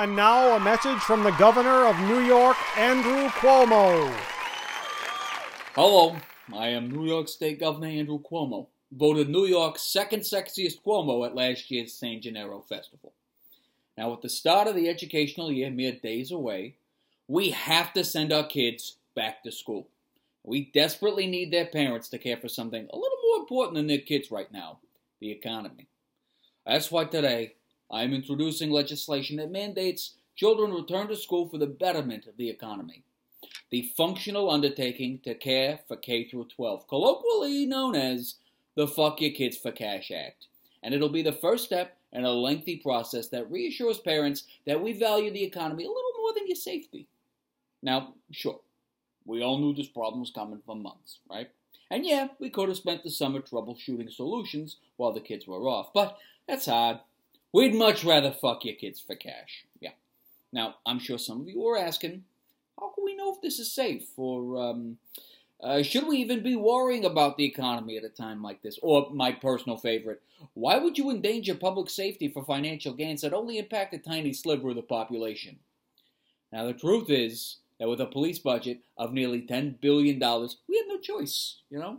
And now a message from the governor of New York, Andrew Cuomo. Hello, I am New York State Governor Andrew Cuomo, voted New York's second sexiest Cuomo at last year's San Gennaro Festival. Now, with the start of the educational year mere days away, we have to send our kids back to school. We desperately need their parents to care for something a little more important than their kids right now the economy. That's why today I am introducing legislation that mandates children return to school for the betterment of the economy. The functional undertaking to care for K through 12, colloquially known as the Fuck Your Kids for Cash Act. And it'll be the first step in a lengthy process that reassures parents that we value the economy a little more than your safety. Now, sure, we all knew this problem was coming for months, right? And yeah, we could have spent the summer troubleshooting solutions while the kids were off, but that's hard. We'd much rather fuck your kids for cash. Yeah. Now, I'm sure some of you are asking, how can we know if this is safe? Or um, uh, should we even be worrying about the economy at a time like this? Or, my personal favorite, why would you endanger public safety for financial gains that only impact a tiny sliver of the population? Now, the truth is that with a police budget of nearly $10 billion, we have no choice, you know?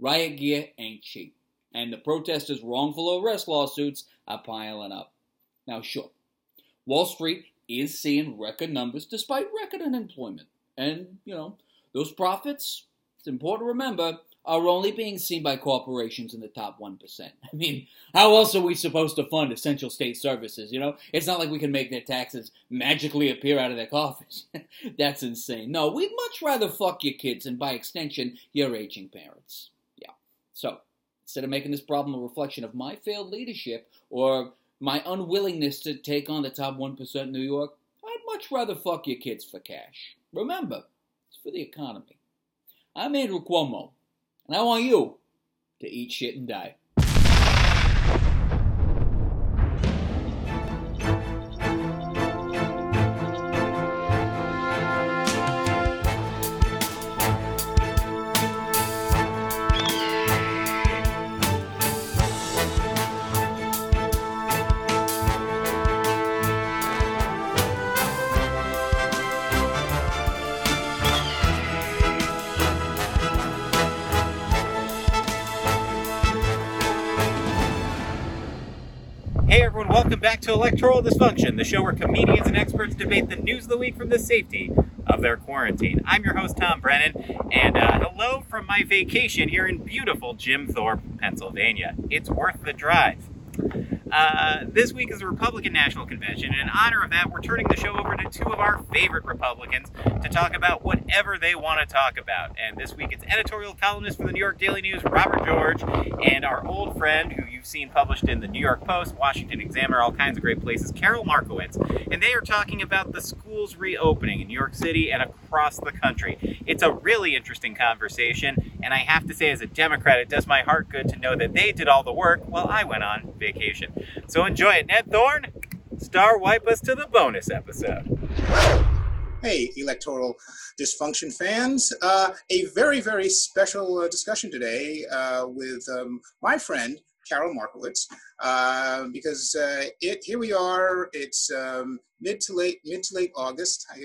Riot gear ain't cheap and the protesters' wrongful arrest lawsuits are piling up. Now, sure, Wall Street is seeing record numbers despite record unemployment. And, you know, those profits, it's important to remember, are only being seen by corporations in the top 1%. I mean, how else are we supposed to fund essential state services? You know, it's not like we can make their taxes magically appear out of their coffers. That's insane. No, we'd much rather fuck your kids and, by extension, your aging parents. Yeah. So, instead of making this problem a reflection of my failed leadership or my unwillingness to take on the top 1% in New York, I'd much rather fuck your kids for cash. Remember, it's for the economy. I'm Andrew Cuomo, and I want you to eat shit and die. Welcome back to Electoral Dysfunction, the show where comedians and experts debate the news of the week from the safety of their quarantine. I'm your host, Tom Brennan, and uh, hello from my vacation here in beautiful Jim Thorpe, Pennsylvania. It's worth the drive. Uh, this week is the Republican National Convention, and in honor of that, we're turning the show over to two of our favorite Republicans to talk about whatever they want to talk about. And this week it's editorial columnist for the New York Daily News, Robert George, and our old friend who you've seen published in the New York Post, Washington Examiner, all kinds of great places, Carol Markowitz. And they are talking about the schools reopening in New York City and across the country. It's a really interesting conversation, and I have to say, as a Democrat, it does my heart good to know that they did all the work while I went on vacation. So enjoy it. Ned Thorne, star wipe us to the bonus episode. Hey, electoral dysfunction fans. Uh, a very, very special uh, discussion today uh, with um, my friend, Carol Markowitz, uh, because uh, it, here we are, it's um, mid to late, mid to late August. I,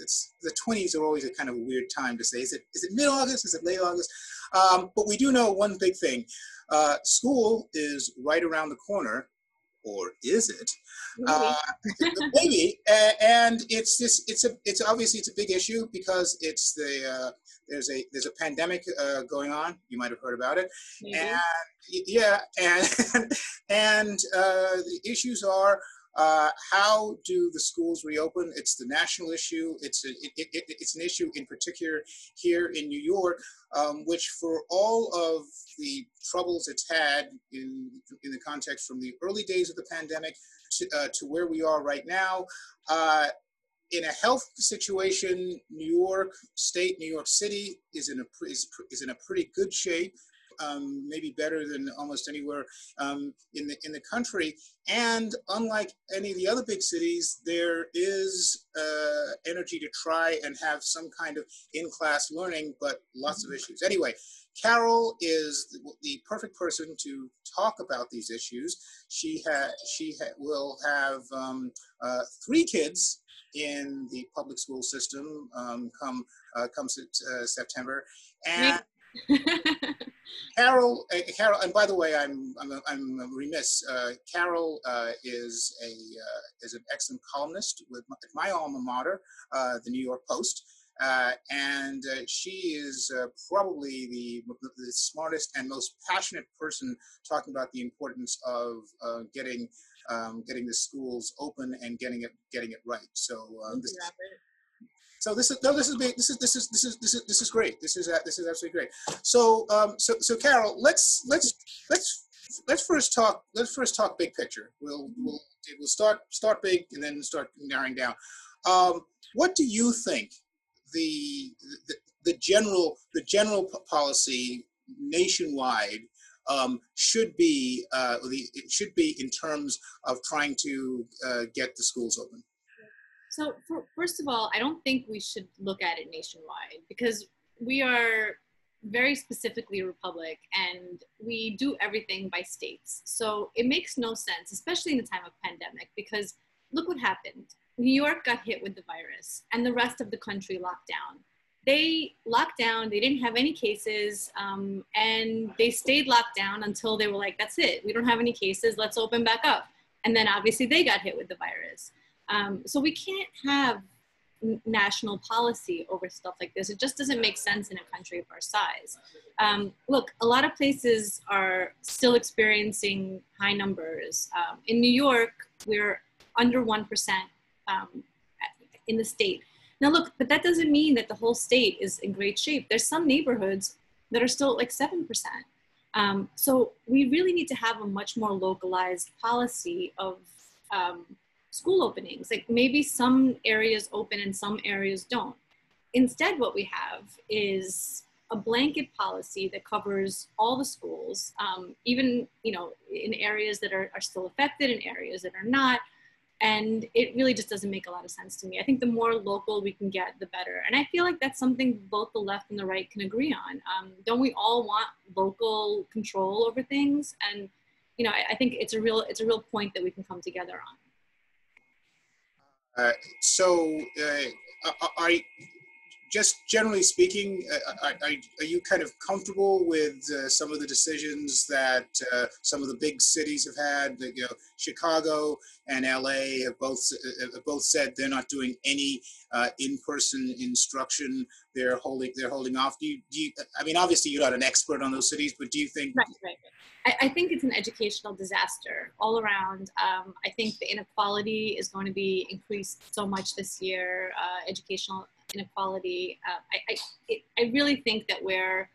it's, the 20s are always a kind of a weird time to say. Is it, is it mid-August? Is it late August? Um, but we do know one big thing. Uh, school is right around the corner, or is it? Uh, maybe, and it's this. It's a. It's obviously it's a big issue because it's the uh, there's a there's a pandemic uh, going on. You might have heard about it, Maybe. and yeah, and and uh, the issues are. Uh, how do the schools reopen? It's the national issue. It's a, it, it, it's an issue in particular here in New York, um, which for all of the troubles it's had in in the context from the early days of the pandemic to, uh, to where we are right now. Uh, in a health situation, New York State, New York City is in a is, is in a pretty good shape. Um, maybe better than almost anywhere um, in the in the country. And unlike any of the other big cities, there is uh, energy to try and have some kind of in-class learning, but lots of issues. Anyway, Carol is the, perfect person to talk about these issues. She ha- she ha- will have um, uh, three kids in the public school system um, come uh, come uh, September, and Carol, uh, Carol, and by the way, I'm I'm, I'm remiss. Uh, Carol uh, is a uh, is an excellent columnist with my, my alma mater, uh, the New York Post, uh, and she is probably the the smartest and most passionate person talking about the importance of getting um, getting the schools open and getting it getting it right. So this, so this is no, this is this is this is this is this is this is great. This is this is absolutely great. So um, so so Carol, let's let's let's let's first talk let's first talk big picture. We'll we'll we'll start start big and then start narrowing down. Um, what do you think the, the the general the general policy nationwide um, should be uh, the, it should be in terms of trying to uh, get the schools open? So, for, first of all, I don't think we should look at it nationwide because we are very specifically a republic and we do everything by states. So, it makes no sense, especially in the time of pandemic, because look what happened. New York got hit with the virus and the rest of the country locked down. They locked down, they didn't have any cases, um, and they stayed locked down until they were like, that's it, we don't have any cases, let's open back up. And then obviously they got hit with the virus. Um, so we can't have national policy over stuff like this. It just doesn't make sense in a country of our size. Um, look, a lot of places are still experiencing high numbers. Um, in New York, we're under 1% um, in the state. Now, look, but that doesn't mean that the whole state is in great shape. There's some neighborhoods that are still like 7%. Um, so we really need to have a much more localized policy of um, school openings. Like maybe some areas open and some areas don't. Instead, what we have is a blanket policy that covers all the schools, um, even you know in areas that are, are still affected, and areas that are not. And it really just doesn't make a lot of sense to me. I think the more local we can get, the better. And I feel like that's something both the left and the right can agree on. Um, don't we all want local control over things? And you know, I, I think it's a real it's a real point that we can come together on. Uh, so, uh, I, just generally speaking, uh, are, are, you kind of comfortable with uh, some of the decisions that uh, some of the big cities have had? You know, Chicago and LA have both have both said they're not doing any uh, in-person instruction. They're holding they're holding off. Do you, do you, I mean, obviously, you're not an expert on those cities, but do you think? Right, right. I, I think it's an educational disaster all around. Um, I think the inequality is going to be increased so much this year. Uh, educational inequality. Uh, I, I, it, I really think that we're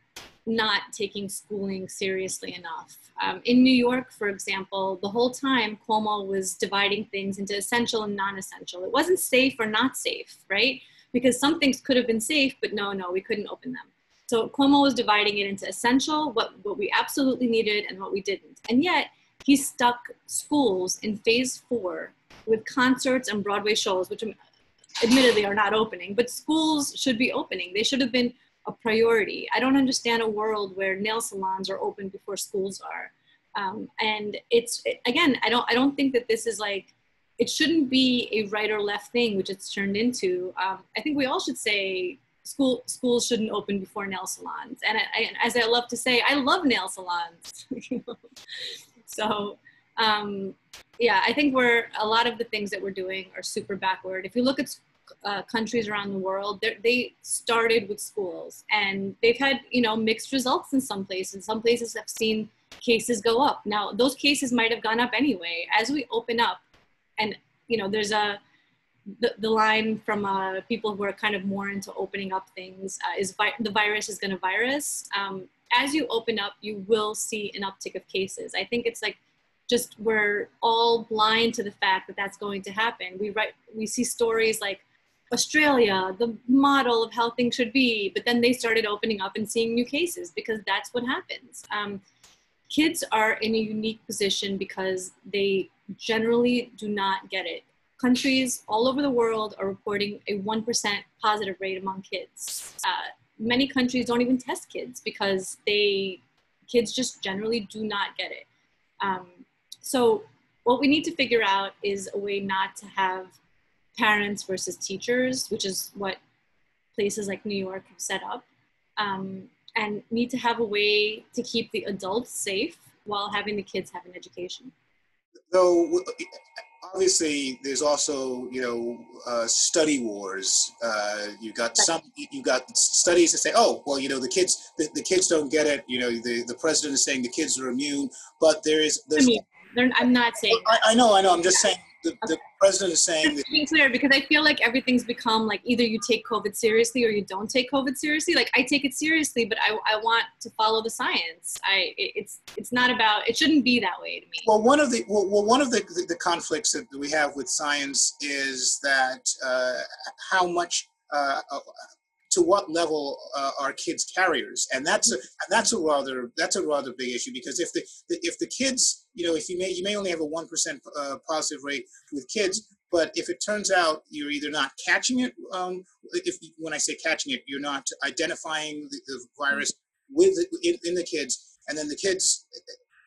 not taking schooling seriously enough. Um, in New York, for example, the whole time Cuomo was dividing things into essential and non-essential. It wasn't safe or not safe, right? Because some things could have been safe, but no, no, we couldn't open them. So Cuomo was dividing it into essential, what, what we absolutely needed, and what we didn't. And yet, he stuck schools in phase four with concerts and Broadway shows, which admittedly are not opening, but schools should be opening. They should have been a priority. I don't understand a world where nail salons are open before schools are. Um, and it's again, I don't I don't think that this is like it shouldn't be a right or left thing, which it's turned into. Um, I think we all should say school schools shouldn't open before nail salons. And I, as I love to say, I love nail salons. so um, yeah, I think we're a lot of the things that we're doing are super backward. If you look at uh, countries around the world, they started with schools, and they've had you know mixed results in some places. Some places have seen cases go up. Now those cases might have gone up anyway. As we open up, and you know there's a the, the line from uh, people who are kind of more into opening up things uh, is vi- the virus is going to virus. Um, as you open up, you will see an uptick of cases. I think it's like just we're all blind to the fact that that's going to happen. We write, we see stories like Australia, the model of how things should be. But then they started opening up and seeing new cases because that's what happens. Um, kids are in a unique position because they generally do not get it. Countries all over the world are reporting a 1% positive rate among kids. Uh, many countries don't even test kids because they kids just generally do not get it. Um, so what we need to figure out is a way not to have parents versus teachers, which is what places like New York have set up, um, and need to have a way to keep the adults safe while having the kids have an education. Though obviously, there's also you know uh, study wars. Uh, you got some you got studies that say, oh well, you know the kids the, the kids don't get it. You know the the president is saying the kids are immune, but there is there's. I mean, I'm not saying. I, I know, I know. I'm just saying the, the president is saying that being clear because I feel like everything's become like either you take COVID seriously or you don't take COVID seriously. Like I take it seriously, but I, I want to follow the science. I it's it's not about it shouldn't be that way to me. Well, one of the well, well one of the, the, the conflicts that we have with science is that uh, how much uh, to what level uh, are kids carriers and that's a that's a rather that's a rather big issue because if the, the if the kids you know if you may you may only have a one percent uh, positive rate with kids but if it turns out you're either not catching it um, if when i say catching it you're not identifying the, the virus with in, in, the kids and then the kids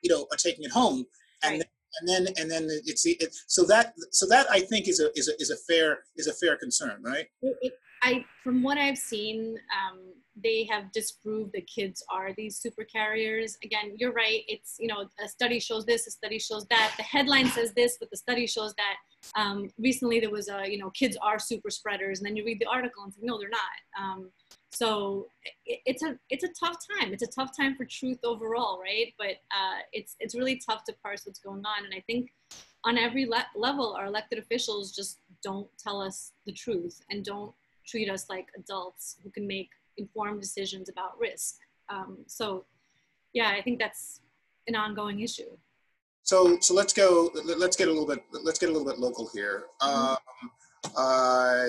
you know are taking it home and right. then, and then and then it's it, so that so that I think is a is a is a fair is a fair concern, right? It, I, from what I've seen, um, they have disproved that kids are these super carriers. Again, you're right. It's, you know, a study shows this, a study shows that. The headline says this, but the study shows that. Um, recently there was a, you know, kids are super spreaders. And then you read the article and say, no, they're not. Um, so it, it's a, it's a tough time. It's a tough time for truth overall, right? But uh, it's, it's really tough to parse what's going on. And I think on every le- level, our elected officials just don't tell us the truth and don't treat us like adults who can make informed decisions about risk. Um, so, yeah, I think that's an ongoing issue. So, so let's go. Let's get a little bit. Let's get a little bit local here. Mm-hmm. Um, uh,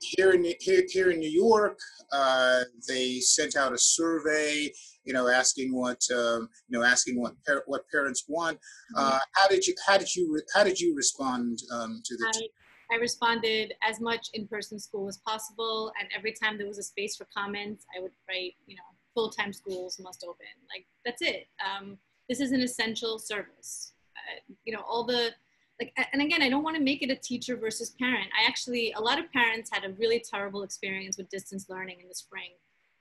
here in here, here in New York, uh, they sent out a survey. You know, asking what um, you know, asking what par- what parents want. Mm-hmm. Uh, how did you how did you how did you respond um, to the? I, I responded as much in-person school as possible, and every time there was a space for comments, I would write, you know, full-time schools must open. Like that's it. Um, this is an essential service. Uh, you know, all the like, and again, I don't want to make it a teacher versus parent. I actually, a lot of parents had a really terrible experience with distance learning in the spring.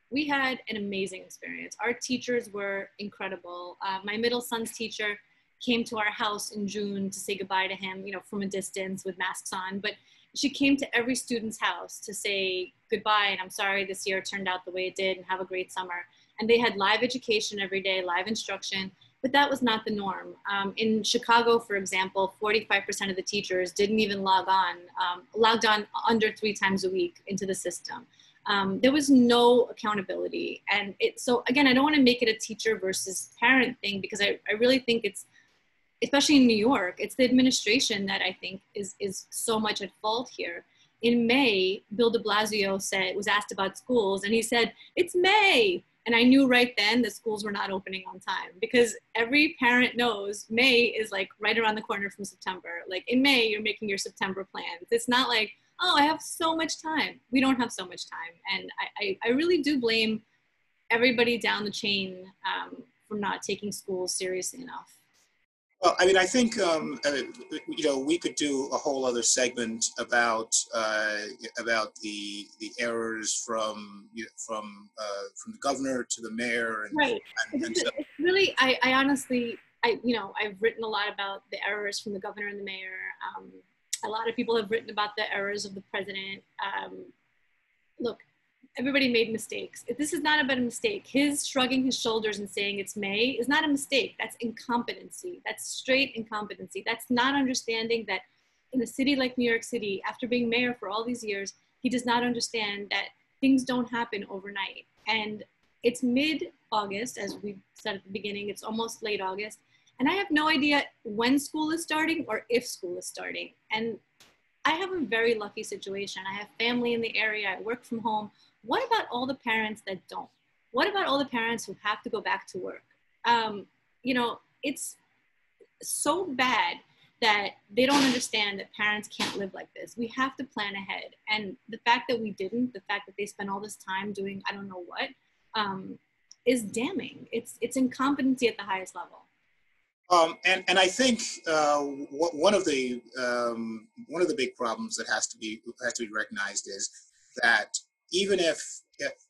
We had an amazing experience. Our teachers were incredible. Uh, my middle son's teacher came to our house in June to say goodbye to him, you know, from a distance with masks on. But she came to every student's house to say goodbye and I'm sorry this year turned out the way it did and have a great summer. And they had live education every day, live instruction, but that was not the norm. Um, in Chicago, for example, 45% of the teachers didn't even log on, um, logged on under three times a week into the system. Um, there was no accountability. And it, so again, I don't want to make it a teacher versus parent thing because I, I really think it's especially in New York, it's the administration that I think is, is so much at fault here. In May, Bill de Blasio said, was asked about schools, and he said, It's May. And I knew right then that schools were not opening on time because every parent knows May is like right around the corner from September. Like in May, you're making your September plans. It's not like, oh, I have so much time. We don't have so much time. And I, I, I really do blame everybody down the chain um, for not taking schools seriously enough. Well, I mean, I think um, uh, you know we could do a whole other segment about uh, about the the errors from you know, from uh, from the governor to the mayor. And, right. And, and so. it's really, I, I honestly, I you know, I've written a lot about the errors from the governor and the mayor. Um, a lot of people have written about the errors of the president. Um, look, everybody made mistakes. This is not about a mistake, his shrugging his shoulders and saying it's May is not a mistake. That's incompetency. That's straight incompetency. That's not understanding that in a city like New York City, after being mayor for all these years, he does not understand that things don't happen overnight. And it's mid August, as we said at the beginning, it's almost late August. And I have no idea when school is starting or if school is starting. And I have a very lucky situation. I have family in the area. I work from home. What about all the parents that don't? What about all the parents who have to go back to work? Um, you know, it's so bad that they don't understand that parents can't live like this. We have to plan ahead. And the fact that we didn't, the fact that they spent all this time doing I don't know what, um, is damning. It's it's incompetency at the highest level. Um, and and I think uh, one of the um, one of the big problems that has to be has to be recognized is that even if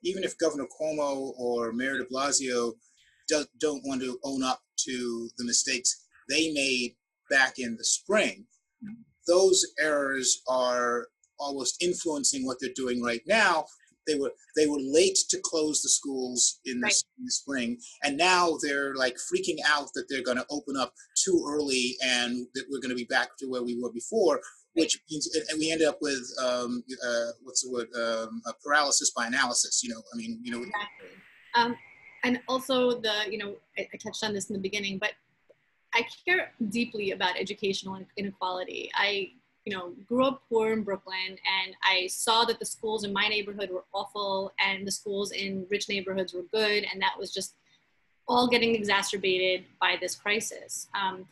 even if Governor Cuomo or Mayor De Blasio do, don't want to own up to the mistakes they made back in the spring, those errors are almost influencing what they're doing right now, they were they were late to close the schools in the, right. in the, spring and now they're like freaking out that they're going to open up too early and that we're going to be back to where we were before which means and we ended up with um, uh, what's the word um, paralysis by analysis you know i mean you know exactly. um, and also the you know I, I touched on this in the beginning but i care deeply about educational inequality i you know, grew up poor in Brooklyn and I saw that the schools in my neighborhood were awful and the schools in rich neighborhoods were good. And that was just all getting exacerbated by this crisis. Um,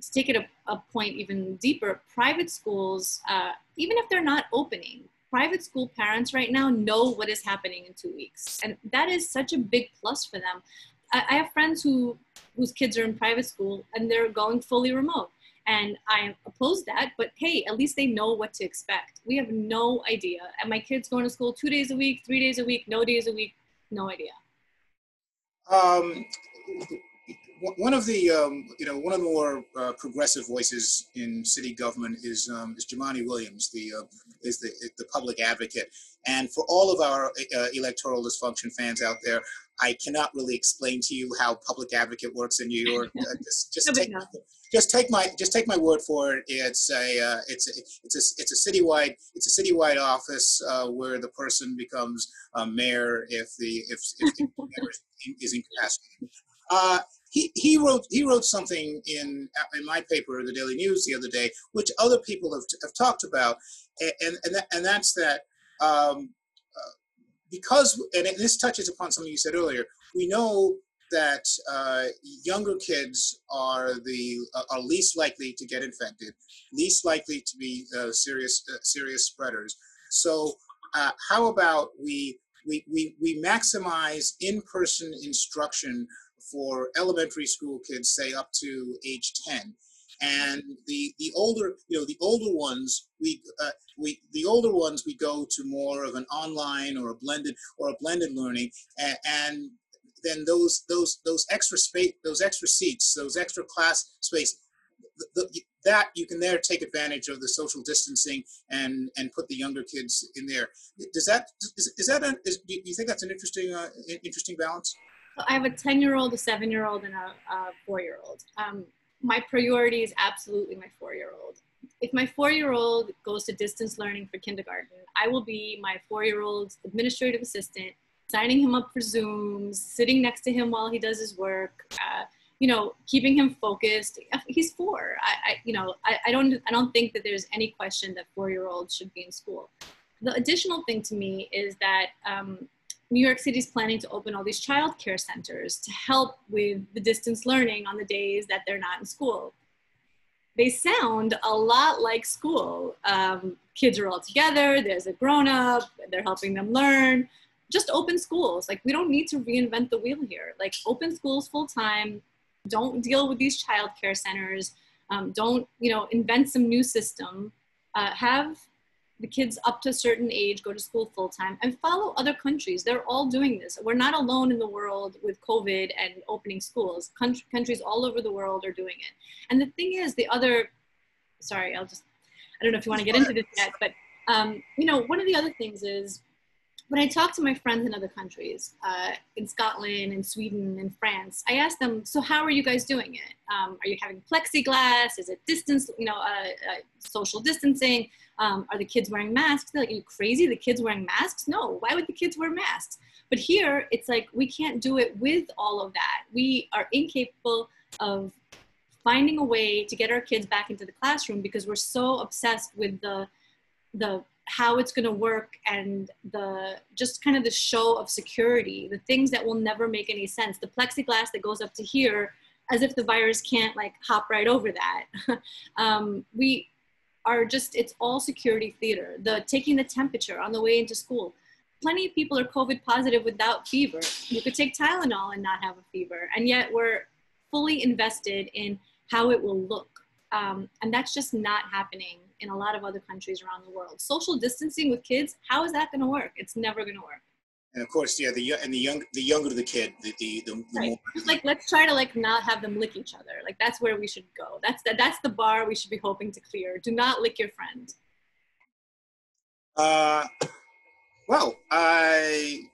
to take it a, a, point even deeper, private schools, uh, even if they're not opening, private school parents right now know what is happening in two weeks. And that is such a big plus for them. I, I have friends who, whose kids are in private school and they're going fully remote and I oppose that, but hey, at least they know what to expect. We have no idea. And my kids going to school two days a week, three days a week, no days a week, no idea. Um, one of the, um, you know, one of the more uh, progressive voices in city government is um, is Jumaane Williams, the uh, is the the public advocate. And for all of our uh, electoral dysfunction fans out there, I cannot really explain to you how public advocate works in New York. Uh, just, just take, just take my just take my word for it. It's a uh, it's a, it's a it's a citywide it's a citywide office uh, where the person becomes a mayor if the if, if the mayor is incapacitated. Uh, he, he wrote he wrote something in in my paper, the Daily News, the other day, which other people have, have talked about, and and that, and that's that um, uh, because and this touches upon something you said earlier. We know that uh, younger kids are the uh, are least likely to get infected, least likely to be uh, serious uh, serious spreaders. So uh, how about we we, we, we maximize in-person instruction for elementary school kids, say up to age 10. And the, the older, you know, the older ones, we, uh, we, the older ones, we go to more of an online or a blended or a blended learning. And, and then those those those extra space, those extra seats, those extra class space, the, that you can there take advantage of the social distancing and and put the younger kids in there. Does that is, is that a, is, do you think that's an interesting uh, interesting balance? I have a ten year old, a seven year old, and a, a four year old. Um, my priority is absolutely my four year old. If my four year old goes to distance learning for kindergarten, I will be my four year old's administrative assistant signing him up for Zooms, sitting next to him while he does his work, uh, you know, keeping him focused. He's four. I, I you know, I, I, don't, I don't think that there's any question that four-year-olds should be in school. The additional thing to me is that um, New York City is planning to open all these child care centers to help with the distance learning on the days that they're not in school. They sound a lot like school. Um, kids are all together, there's a grown up, they're helping them learn just open schools. Like we don't need to reinvent the wheel here. Like open schools full time. Don't deal with these childcare centers. Um, don't you know invent some new system. Uh, have the kids up to a certain age go to school full time and follow other countries. They're all doing this. We're not alone in the world with COVID and opening schools. Country, countries all over the world are doing it. And the thing is, the other, sorry, I'll just, I don't know if you want to get into this yet, but um, you know, one of the other things is when I talk to my friends in other countries, uh, in Scotland, in Sweden, in France, I ask them, so how are you guys doing it? Um, are you having plexiglass? Is it distance, you know, uh, uh, social distancing? Um, are the kids wearing masks? They're like, are you crazy? The kids wearing masks? No, why would the kids wear masks? But here, it's like, we can't do it with all of that. We are incapable of finding a way to get our kids back into the classroom because we're so obsessed with the the how it's going to work and the just kind of the show of security the things that will never make any sense. The plexiglass that goes up to here as if the virus can't like hop right over that. Um, we are just it's all security theater. The taking the temperature on the way into school. Plenty of people are covid positive without fever. You could take tylenol and not have a fever and yet we're fully invested in how it will look. Um, and that's just not happening in a lot of other countries around the world. Social distancing with kids, how is that going to work? It's never going to work. And of course, yeah, the and the young the younger the kid, the the, the, right. more. Just like let's try to like not have them lick each other. Like that's where we should go. That's the, that's the bar we should be hoping to clear. Do not lick your friend. Uh, well, I.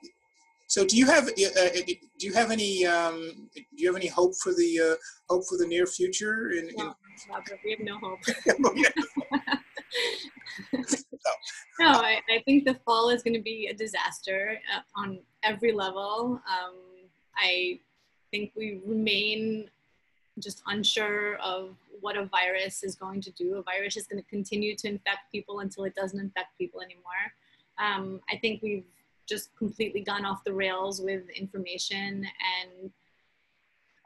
So, do you have uh, do you have any um, do you have any hope for the uh, hope for the near future? In, no, Robert, we have no hope. no, no I, I, think the fall is going to be a disaster uh, on every level. Um, I think we remain just unsure of what a virus is going to do. A virus is going to continue to infect people until it doesn't infect people anymore. Um, I think we've just completely gone off the rails with information and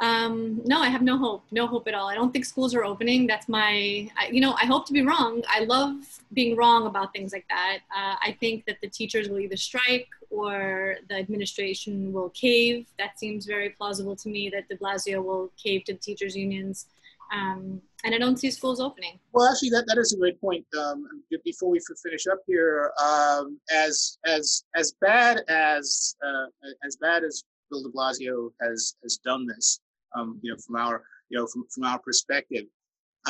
um, no, I have no hope, no hope at all. I don't think schools are opening. That's my, I, you know, I hope to be wrong. I love being wrong about things like that. Uh, I think that the teachers will either strike or the administration will cave. That seems very plausible to me that de Blasio will cave to the teachers' unions. Um, and I don't see schools opening. Well, actually, that, that is a great point. Um, before we finish up here, um, as as as bad as uh, as bad as Bill De Blasio has has done this, um, you know, from our, you know, from, from our perspective.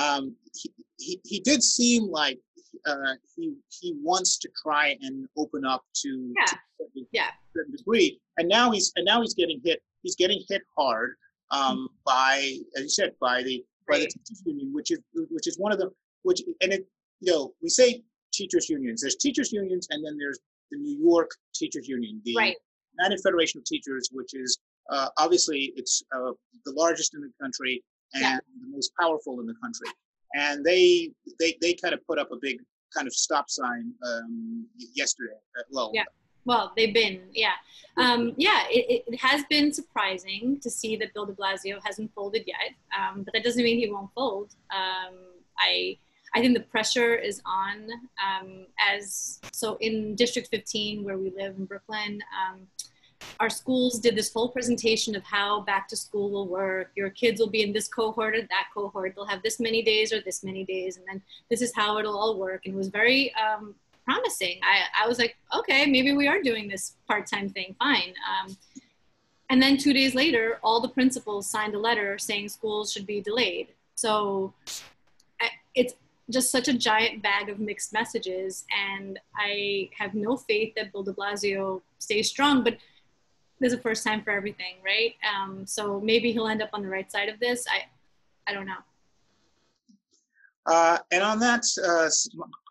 Um, he, he, he did seem like uh, he he wants to try and open up to, yeah. to certain, yeah. certain degree, and now he's and now he's getting hit. He's getting hit hard um, by, as you said, by the by the teachers union, which is which is one of the which and it you know we say teachers unions. There's teachers unions, and then there's the New York Teachers Union, the right. United Federation of Teachers, which is uh, obviously it's uh, the largest in the country and Yeah. the most powerful in the country. And they they they kind of put up a big kind of stop sign um, yesterday. Uh, well, Yeah. Well, they've been, yeah. Um, yeah, it, it has been surprising to see that Bill de Blasio hasn't folded yet, um, but that doesn't mean he won't fold. Um, I, I think the pressure is on um, as, so in District 15, where we live in Brooklyn, um, our schools did this whole presentation of how back to school will work. Your kids will be in this cohort or that cohort. They'll have this many days or this many days, and then this is how it'll all work. And it was very um, promising. I, I was like, okay, maybe we are doing this part-time thing. Fine. Um, and then two days later, all the principals signed a letter saying schools should be delayed. So I, it's just such a giant bag of mixed messages, and I have no faith that Bill De Blasio stays strong. But there's a first time for everything, right? Um, so maybe he'll end up on the right side of this. I, I don't know. Uh, and on that uh,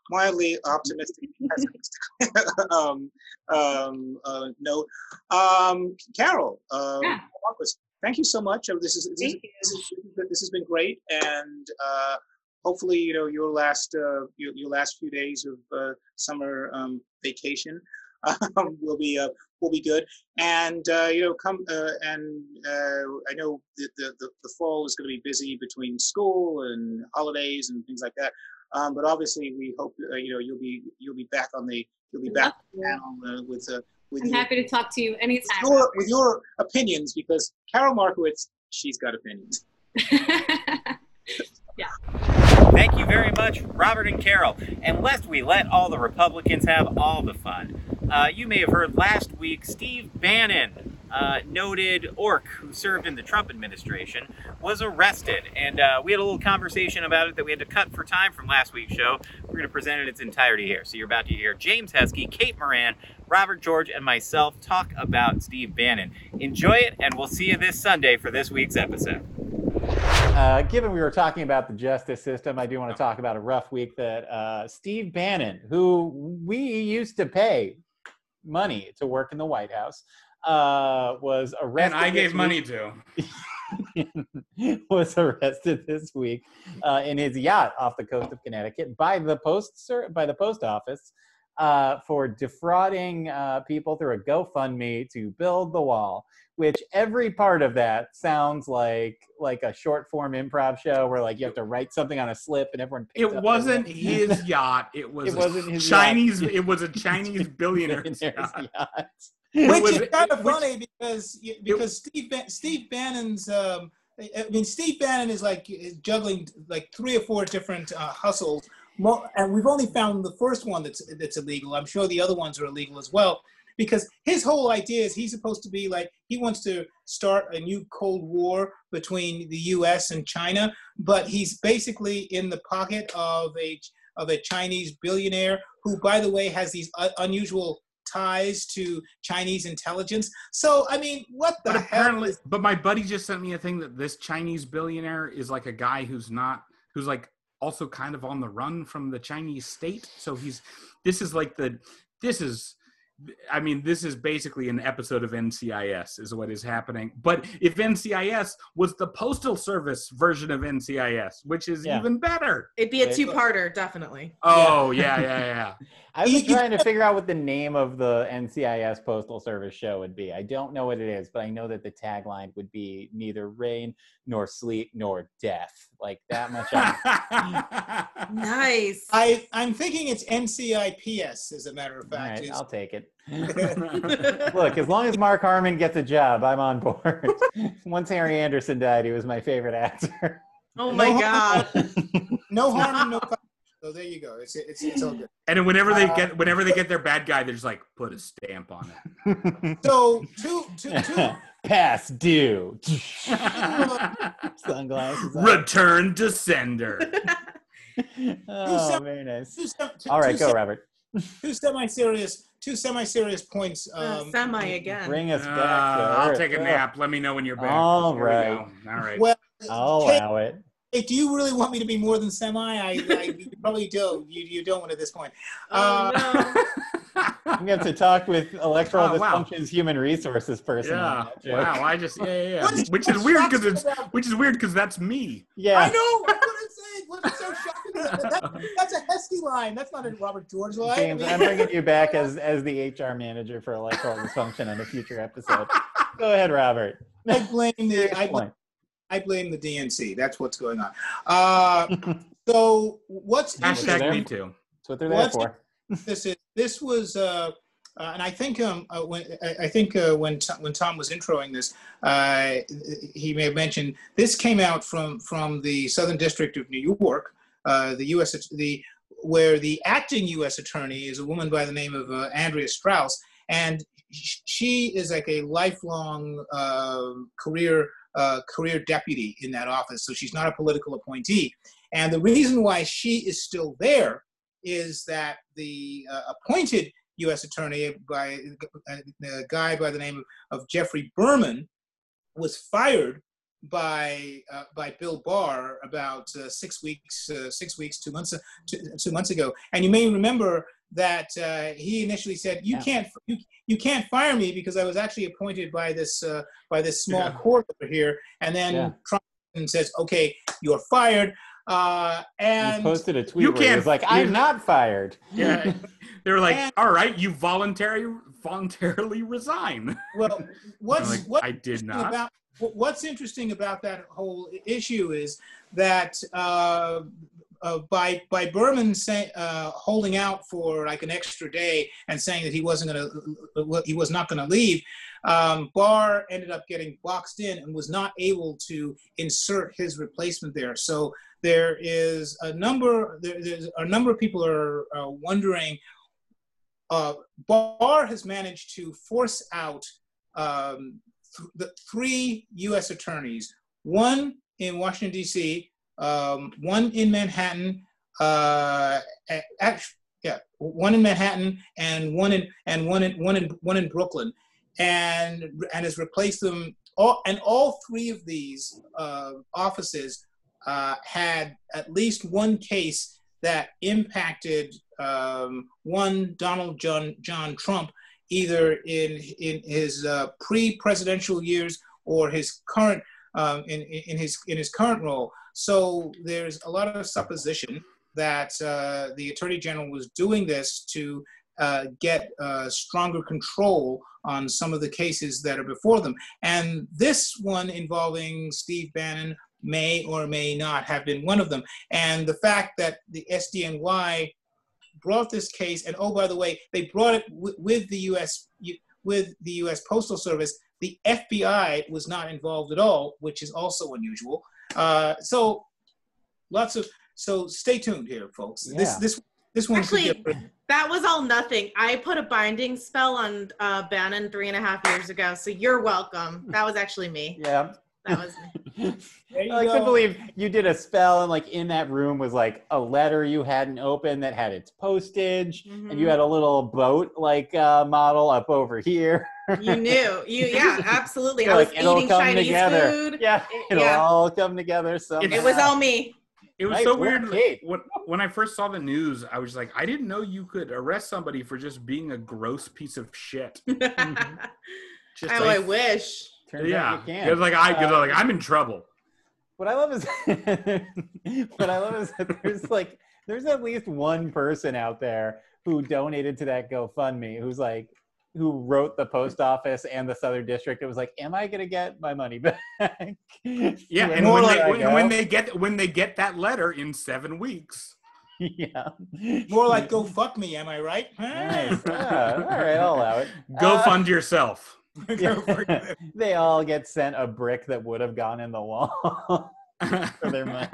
mildly optimistic um, um, uh, note, um, Carol, uh, Yeah. Thank you so much. This is this, is, this, is, this has been great, and uh, hopefully, you know, your last uh, your, your last few days of uh, summer um, vacation um, will be uh, will be good. And uh, you know, come uh, and uh, I know the the the fall is going to be busy between school and holidays and things like that. Um, but obviously, we hope uh, you know you'll be you'll be back on the you'll be back on the panel uh, with uh, with I'm your, happy to talk to you with anytime. your with your opinions because Carol Markowitz she's got opinions. Yeah. Thank you very much, Robert and Carol. And lest we let all the Republicans have all the fun, uh, you may have heard last week Steve Bannon, uh, noted orc who served in the Trump administration, was arrested. And uh, we had a little conversation about it that we had to cut for time from last week's show. We're going to present it in its entirety here. So you're about to hear James Heskey, Kate Moran, Robert George, and myself talk about Steve Bannon. Enjoy it, and we'll see you this Sunday for this week's episode. Uh, given we were talking about the justice system, I do want to talk about a rough week that uh, Steve Bannon, who we used to pay money to work in the White House, uh, was And. I gave money to. was arrested this week uh, in his yacht off the coast of Connecticut by the post by the post office uh, for defrauding uh, people through a GoFundMe to build the wall. Which every part of that sounds like like a short form improv show where like you have to write something on a slip and everyone. picks It up wasn't his yacht. It was It wasn't his Chinese. yacht. It was a Chinese billionaire's Billionaire's yacht. yacht. Which was- is kind of which- funny because because Steve Steve Bannon's um, I mean Steve Bannon is like is juggling like three or four different uh, hustles, and we've only found the first one that's that's illegal. I'm sure the other ones are illegal as well. Because his whole idea is he's supposed to be like he wants to start a new Cold War between the U.S. and China, but he's basically in the pocket of a of a Chinese billionaire who, by the way, has these unusual ties to Chinese intelligence. So, I mean, what the But apparently, Is, but my buddy just sent me a thing that this Chinese billionaire is like a guy who's not, who's like also kind of on the run from the Chinese state. So he's, this is like the, this is, I mean, this is basically an episode of NCIS, is what is happening. But if NCIS was the postal service version of NCIS, which is Yeah. even better. It'd be a two-parter, definitely. Oh yeah, yeah, yeah. I was trying to figure out what the name of the NCIS Postal Service show would be. I don't know what it is, but I know that the tagline would be neither rain nor sleet nor death. Like that much. Nice. I, I'm thinking it's NCIPS, as a matter of fact. right, I'll take it. Look, as long as Mark Harmon gets a job, I'm on board. Once Harry Anderson died, he was my favorite actor. oh my No. god. no harm and no foul. So there you go. It's, it's, it's all good. and then whenever they Uh, get, whenever they get their bad guy, they're just like, put a stamp on it. So, two, two, two, Pass due. Sunglasses. on. Return to sender. Oh, sem- very nice. two, sem- two, All right, two go, sem- Robert. two semi-serious, two semi-serious points. Uh, Um, semi again. Bring us Uh, back. I'll Earth. take a nap. Let me know when you're back. All Here we right. go. All right. well, I'll Kate, allow it. Hey, do you really want me to be more than semi? I, I you probably do. You, you don't want at this point. Oh, Uh, no. I'm going to have to talk with electoral Oh, wow. dysfunction's human resources person. yeah. Wow. I just yeah yeah. yeah. Which is weird because it's which is weird because that's me. Yeah. I know. That's what I'm saying. What's so shocking? About that? That- that's a Hesky line. That's not a Robert George line. James, I mean, I'm bringing you back as as the HR manager for electoral dysfunction on a future episode. Go ahead, Robert. I blame the I blame, I blame the DNC. That's what's going on. Uh, so what's Hashtag there? me too. That's what they're there What's- for. this is this was uh, uh, and I think um uh, when I, I think uh, when Tom, when Tom was introing this uh, he may have mentioned this came out from from the Southern District of New York uh, the U.S. the where the acting U.S. attorney is a woman by the name of uh, Audrey Strauss and she is like a lifelong uh, career uh, career deputy in that office so she's not a political appointee and the reason why she is still there is that the uh, appointed U.S. attorney by uh, a guy by the name of Geoffrey Berman was fired by uh, by Bill Barr about uh, six weeks uh, six weeks two months two, two months ago, and you may remember that uh, he initially said you Yeah. can't you, you can't fire me because I was actually appointed by this uh, by this small Yeah. court over here, and then Yeah. Trump says okay you're fired. Uh, He and posted a tweet You where he can't- was like, "I'm not fired." Yeah. They were like, And- all right, you voluntary voluntarily resign. well, what's like, what's I did not. About, wh- what's interesting about that whole issue is that uh, uh, by by Berman say, uh, holding out for like an extra day and saying that he wasn't going to he was not to leave, um, Barr ended up getting boxed in and was not able to insert his replacement there. So there is a number there, there's a number of people are uh, wondering. Uh, Barr has managed to force out um, th- three U.S. attorneys, one in Washington D.C., um, one in Manhattan, uh, actually, yeah, one in Manhattan and one in and one in one in one in Brooklyn, and and has replaced them. All, and all three of these uh, offices uh, had at least one case that impacted um, one Donald John John Trump either in in his uh, pre-presidential years or his current um, in, in his in his current role. So there's a lot of supposition that uh, the attorney general was doing this to uh, get uh, stronger control on some of the cases that are before them. And this one involving Steve Bannon may or may not have been one of them. And the fact that the SDNY brought this case, and oh, by the way, they brought it w- with the U.S. with the U.S. Postal Service. The FBI was not involved at all, which is also unusual. Uh, so, lots of so stay tuned here, folks. This Yeah. this this one could Actually, that was all nothing. I put a binding spell on uh, Bannon three and a half years ago, so you're welcome. That was actually me. Yeah. That was me. There you I couldn't believe you did a spell and like in that room was like a letter you hadn't opened that had its postage and you Mhm. had a little boat like uh, model up over here. You knew. You yeah, absolutely. You're I was like, it'll eating come Chinese together. food. Yeah, It- it'll yeah. all come together So It was all me. It was Nice so weird. Kate. When, when I first saw the news, I was like, I didn't know you could arrest somebody for just being a gross piece of shit. Just oh, like, I wish. Turns yeah, out you can. because like I, cause Uh, like I'm in trouble. What I love is what I love is that there's like there's at least one person out there who donated to that GoFundMe who's like who wrote the post office and the Southern District. It was like, am I gonna get my money back? Yeah, and Where when they when, when they get when they get that letter in seven weeks, yeah, More like go fuck me, am I right? nice. Yeah, all right, I'll allow it. go Uh, fund yourself. Go they all get sent a brick that would have gone in the wall for their money.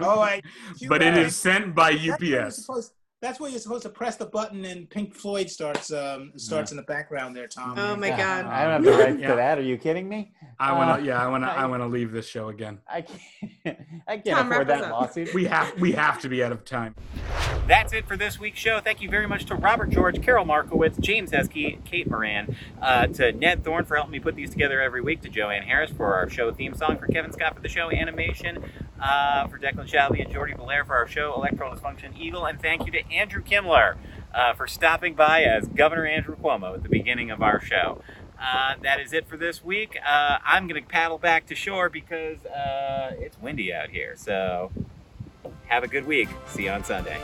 Oh, I. but it guys- sent by That's where you're UPS. supposed- That's where you're supposed to press the button and Pink Floyd starts um, starts in the background there, Tom. Oh my god. I don't have the rights Yeah. to that. Are you kidding me? I want Uh, to, yeah, I want to, I I- want to leave this show again. I can't. I can't Tom, afford that up. lawsuit. We have, we have to be out of time. That's it for this week's show. Thank you very much to Robert George, Carol Markowitz, James Heskey, Kate Moran, uh, to Ned Thorne for helping me put these together every week, to Joanne Harris for our show theme song, for Kevin Scott for the show animation, uh, for Declan Shalvey and Jordie Bellaire for our show Electoral Dysfunction Eagle, and thank you to Andrew Kimmler uh, for stopping by as Governor Andrew Cuomo at the beginning of our show. Uh, that is it for this week. Uh, I'm going to paddle back to shore because uh, it's windy out here. So have a good week. See you on Sunday.